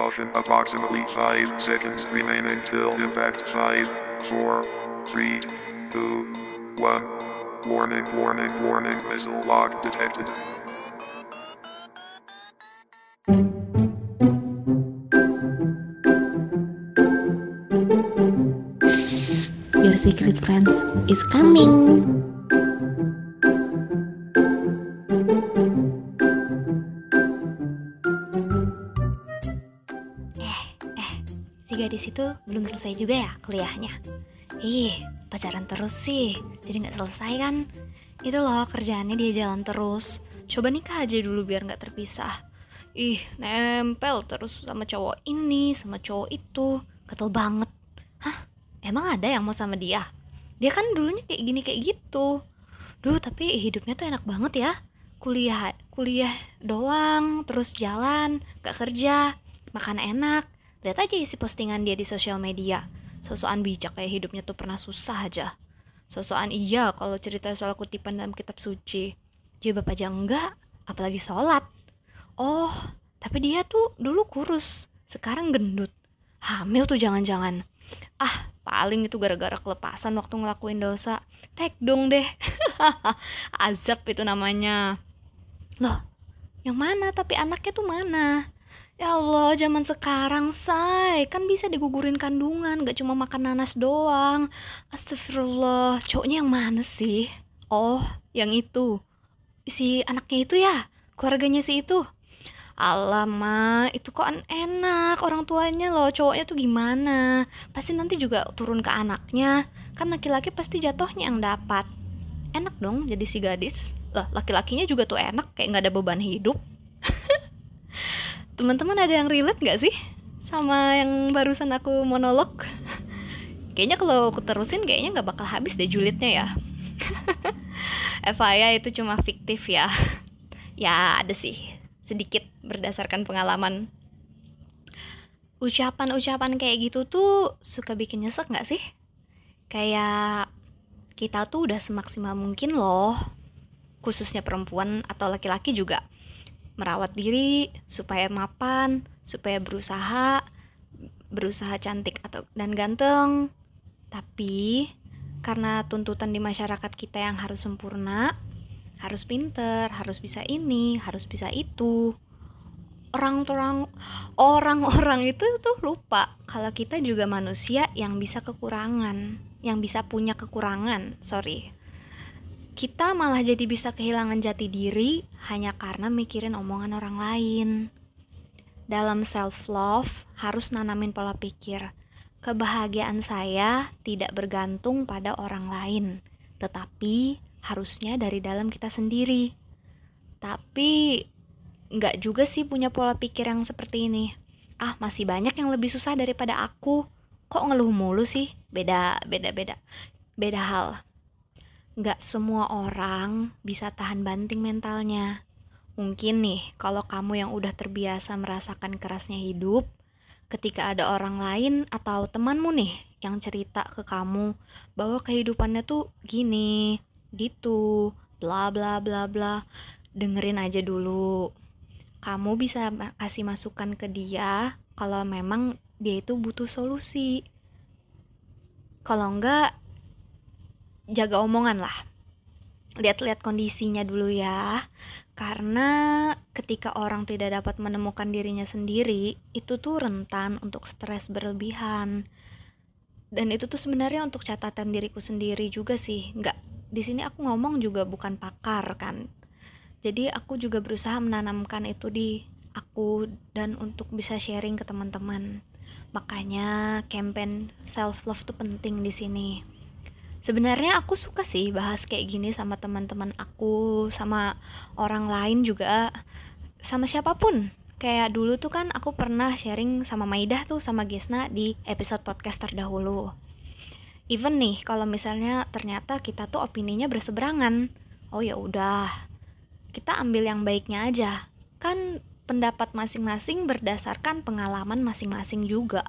Caution approximately 5 seconds remain until impact 5, 4, 3, 2, 1. Warning, warning, warning, missile lock detected. Your secret friends is coming. Gadis itu belum selesai juga ya kuliahnya? Ih, pacaran terus sih, jadi nggak selesai kan? Itu loh kerjaannya dia jalan terus. Coba nikah aja dulu biar nggak terpisah. Ih, nempel terus sama cowok ini, sama cowok itu. Gatel banget. Hah? Emang ada yang mau sama dia? Dia kan dulunya kayak gini kayak gitu. Duh, tapi hidupnya tuh enak banget ya. Kuliah, kuliah doang, terus jalan, gak kerja, makan enak. Lihat aja isi postingan dia di sosial media. Sosokan bijak kayak hidupnya tuh pernah susah aja. Sosokan iya kalau cerita soal kutipan dalam kitab suci. Jilbab aja enggak, apalagi sholat. Oh, tapi dia tuh dulu kurus, sekarang gendut. Hamil tuh jangan-jangan. Ah, paling itu gara-gara kelepasan waktu ngelakuin dosa. Tek dong deh. Azab itu namanya. Loh, yang mana tapi anaknya tuh mana? Ya Allah, zaman sekarang, say, kan bisa digugurin kandungan, gak cuma makan nanas doang. Astagfirullah, cowoknya yang mana sih? Oh, yang itu. Si anaknya itu ya? Keluarganya si itu? Alamak, itu kok enak orang tuanya loh, cowoknya tuh gimana? Pasti nanti juga turun ke anaknya. Kan laki-laki pasti jatuhnya yang dapat. Enak dong jadi si gadis. Lah, laki-lakinya juga tuh enak, kayak nggak ada beban hidup. Teman-teman ada yang relate gak sih sama yang barusan aku monolog? kayaknya kalau aku terusin kayaknya nggak bakal habis deh julidnya ya. FYI itu cuma fiktif ya. Ya ada sih sedikit berdasarkan pengalaman. Ucapan-ucapan kayak gitu tuh suka bikin nyesek gak sih? Kayak kita tuh udah semaksimal mungkin loh, khususnya perempuan atau laki-laki juga merawat diri supaya mapan, supaya berusaha berusaha cantik atau dan ganteng. Tapi karena tuntutan di masyarakat kita yang harus sempurna, harus pinter, harus bisa ini, harus bisa itu. Orang-orang orang-orang itu tuh lupa kalau kita juga manusia yang bisa kekurangan, yang bisa punya kekurangan, sorry. Kita malah jadi bisa kehilangan jati diri hanya karena mikirin omongan orang lain. Dalam self love harus nanamin pola pikir. Kebahagiaan saya tidak bergantung pada orang lain, tetapi harusnya dari dalam kita sendiri. Tapi nggak juga sih punya pola pikir yang seperti ini. Ah, masih banyak yang lebih susah daripada aku. Kok ngeluh mulu sih? Beda, beda, beda. Beda hal. Nggak semua orang bisa tahan banting mentalnya. Mungkin nih, kalau kamu yang udah terbiasa merasakan kerasnya hidup, ketika ada orang lain atau temanmu nih yang cerita ke kamu bahwa kehidupannya tuh gini, gitu, bla bla bla bla. Dengerin aja dulu. Kamu bisa kasih masukan ke dia kalau memang dia itu butuh solusi. Kalau enggak jaga omongan lah. Lihat-lihat kondisinya dulu ya. Karena ketika orang tidak dapat menemukan dirinya sendiri, itu tuh rentan untuk stres berlebihan. Dan itu tuh sebenarnya untuk catatan diriku sendiri juga sih. Nggak di sini aku ngomong juga bukan pakar kan jadi aku juga berusaha menanamkan itu di aku dan untuk bisa sharing ke teman-teman makanya campaign self love tuh penting di sini sebenarnya aku suka sih bahas kayak gini sama teman-teman aku sama orang lain juga sama siapa pun. Kayak dulu tuh kan aku pernah sharing sama Maidah tuh sama Gesna di episode podcast terdahulu. Even nih kalau misalnya ternyata kita tuh opininya berseberangan oh ya udah kita ambil yang baiknya aja. Kan pendapat masing-masing berdasarkan pengalaman masing-masing juga.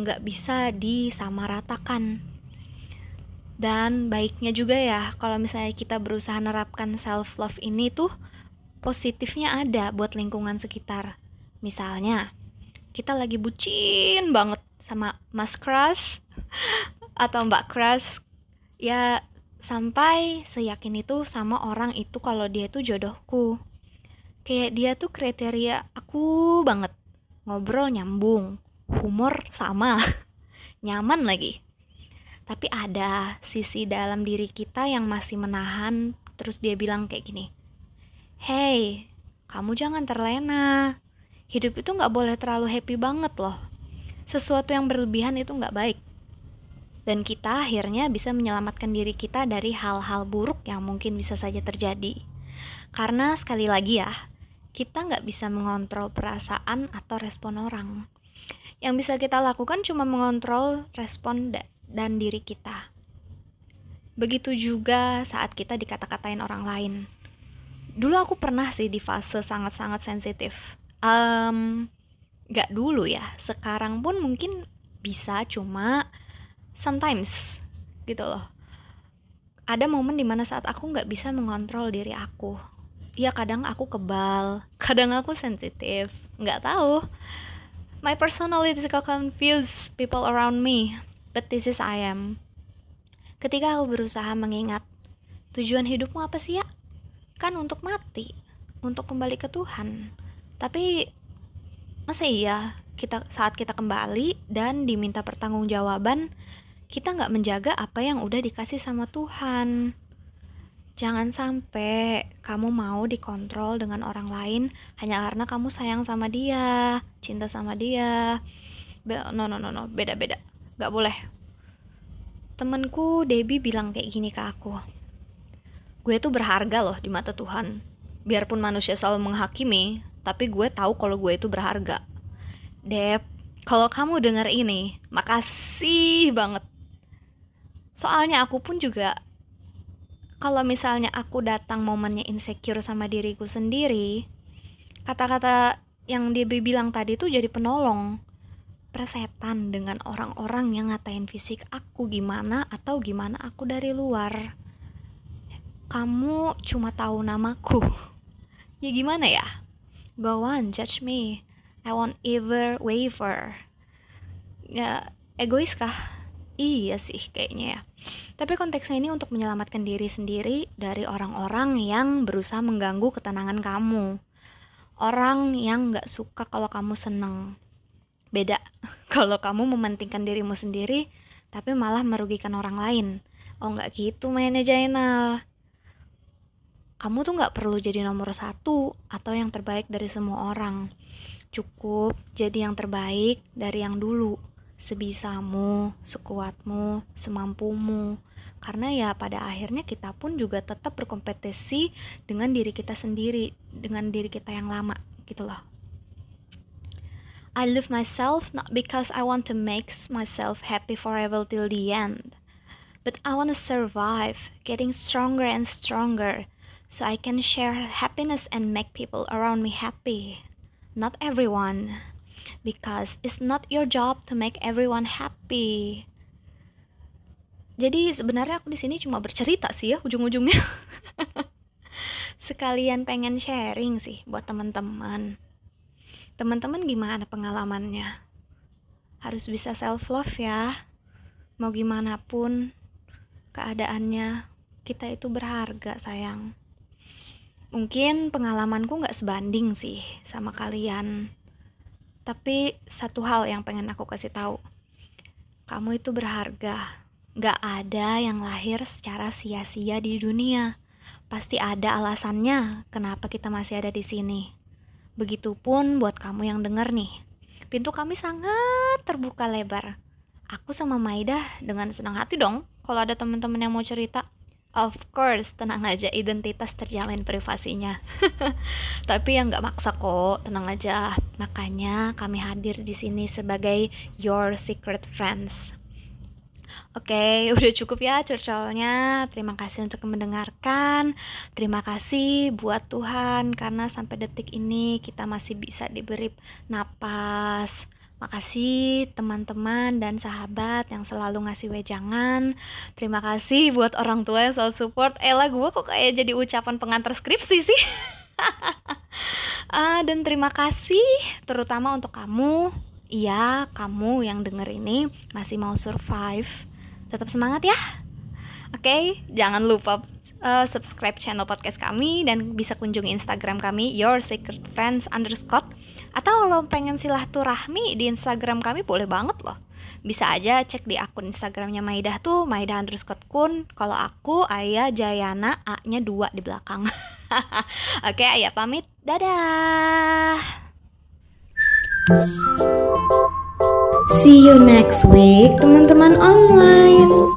Nggak bisa disamaratakan dan baiknya juga ya kalau misalnya kita berusaha nerapkan self love ini tuh positifnya ada buat lingkungan sekitar. Misalnya kita lagi bucin banget sama Mas Crush atau Mbak Crush. Ya sampai seyakin itu sama orang itu kalau dia itu jodohku. Kayak dia tuh kriteria aku banget. Ngobrol nyambung humor sama nyaman lagi tapi ada sisi dalam diri kita yang masih menahan terus dia bilang kayak gini hey kamu jangan terlena hidup itu nggak boleh terlalu happy banget loh sesuatu yang berlebihan itu nggak baik dan kita akhirnya bisa menyelamatkan diri kita dari hal-hal buruk yang mungkin bisa saja terjadi. Karena sekali lagi ya, kita nggak bisa mengontrol perasaan atau respon orang. Yang bisa kita lakukan cuma mengontrol respon dan diri kita. Begitu juga saat kita dikata-katain orang lain. Dulu aku pernah sih di fase sangat-sangat sensitif. Um, gak dulu ya, sekarang pun mungkin bisa cuma sometimes gitu loh ada momen di mana saat aku nggak bisa mengontrol diri aku ya kadang aku kebal kadang aku sensitif nggak tahu my personality is confuse people around me but this is I am ketika aku berusaha mengingat tujuan hidupmu apa sih ya kan untuk mati untuk kembali ke Tuhan tapi masa iya kita saat kita kembali dan diminta pertanggungjawaban kita nggak menjaga apa yang udah dikasih sama Tuhan. Jangan sampai kamu mau dikontrol dengan orang lain hanya karena kamu sayang sama dia, cinta sama dia. Be no no no no, beda-beda. Gak boleh. Temenku Debbie bilang kayak gini ke aku. Gue tuh berharga loh di mata Tuhan. Biarpun manusia selalu menghakimi, tapi gue tahu kalau gue itu berharga. Deb, kalau kamu dengar ini, makasih banget soalnya aku pun juga kalau misalnya aku datang momennya insecure sama diriku sendiri kata-kata yang dia bilang tadi tuh jadi penolong persetan dengan orang-orang yang ngatain fisik aku gimana atau gimana aku dari luar kamu cuma tahu namaku ya gimana ya go on judge me I won't ever waver ya egois kah Iya sih kayaknya ya. Tapi konteksnya ini untuk menyelamatkan diri sendiri dari orang-orang yang berusaha mengganggu ketenangan kamu. Orang yang gak suka kalau kamu seneng. Beda kalau kamu mementingkan dirimu sendiri tapi malah merugikan orang lain. Oh gak gitu mainnya Jainal. Kamu tuh gak perlu jadi nomor satu atau yang terbaik dari semua orang. Cukup jadi yang terbaik dari yang dulu sebisamu, sekuatmu, semampumu. Karena ya pada akhirnya kita pun juga tetap berkompetisi dengan diri kita sendiri, dengan diri kita yang lama gitu loh. I love myself not because I want to make myself happy forever till the end, but I want to survive, getting stronger and stronger, so I can share happiness and make people around me happy. Not everyone because it's not your job to make everyone happy. Jadi sebenarnya aku di sini cuma bercerita sih ya ujung-ujungnya. Sekalian pengen sharing sih buat teman-teman. Teman-teman gimana pengalamannya? Harus bisa self love ya. Mau gimana pun keadaannya, kita itu berharga sayang. Mungkin pengalamanku nggak sebanding sih sama kalian tapi satu hal yang pengen aku kasih tahu. Kamu itu berharga. Gak ada yang lahir secara sia-sia di dunia. Pasti ada alasannya kenapa kita masih ada di sini. Begitupun buat kamu yang denger nih. Pintu kami sangat terbuka lebar. Aku sama Maida dengan senang hati dong kalau ada teman-teman yang mau cerita. Of course, tenang aja identitas terjamin privasinya. Tapi yang nggak maksa kok, tenang aja. Makanya kami hadir di sini sebagai your secret friends. Oke, udah cukup ya curcolnya. Terima kasih untuk mendengarkan. Terima kasih buat Tuhan karena sampai detik ini kita masih bisa diberi napas Makasih teman-teman dan sahabat yang selalu ngasih wejangan. Terima kasih buat orang tua yang selalu support. Eh lah gue kok kayak jadi ucapan pengantar skripsi sih. uh, dan terima kasih terutama untuk kamu Iya, kamu yang denger ini masih mau survive. Tetap semangat ya. Oke, jangan lupa uh, subscribe channel podcast kami dan bisa kunjungi Instagram kami Your Secret Friends underscore atau kalau pengen silaturahmi di Instagram kami boleh banget loh. Bisa aja cek di akun Instagramnya Maidah tuh Maidah underscore kun. Kalau aku Ayah Jayana A-nya dua di belakang. Oke, Ayah pamit. Dadah. See you next week, teman-teman online.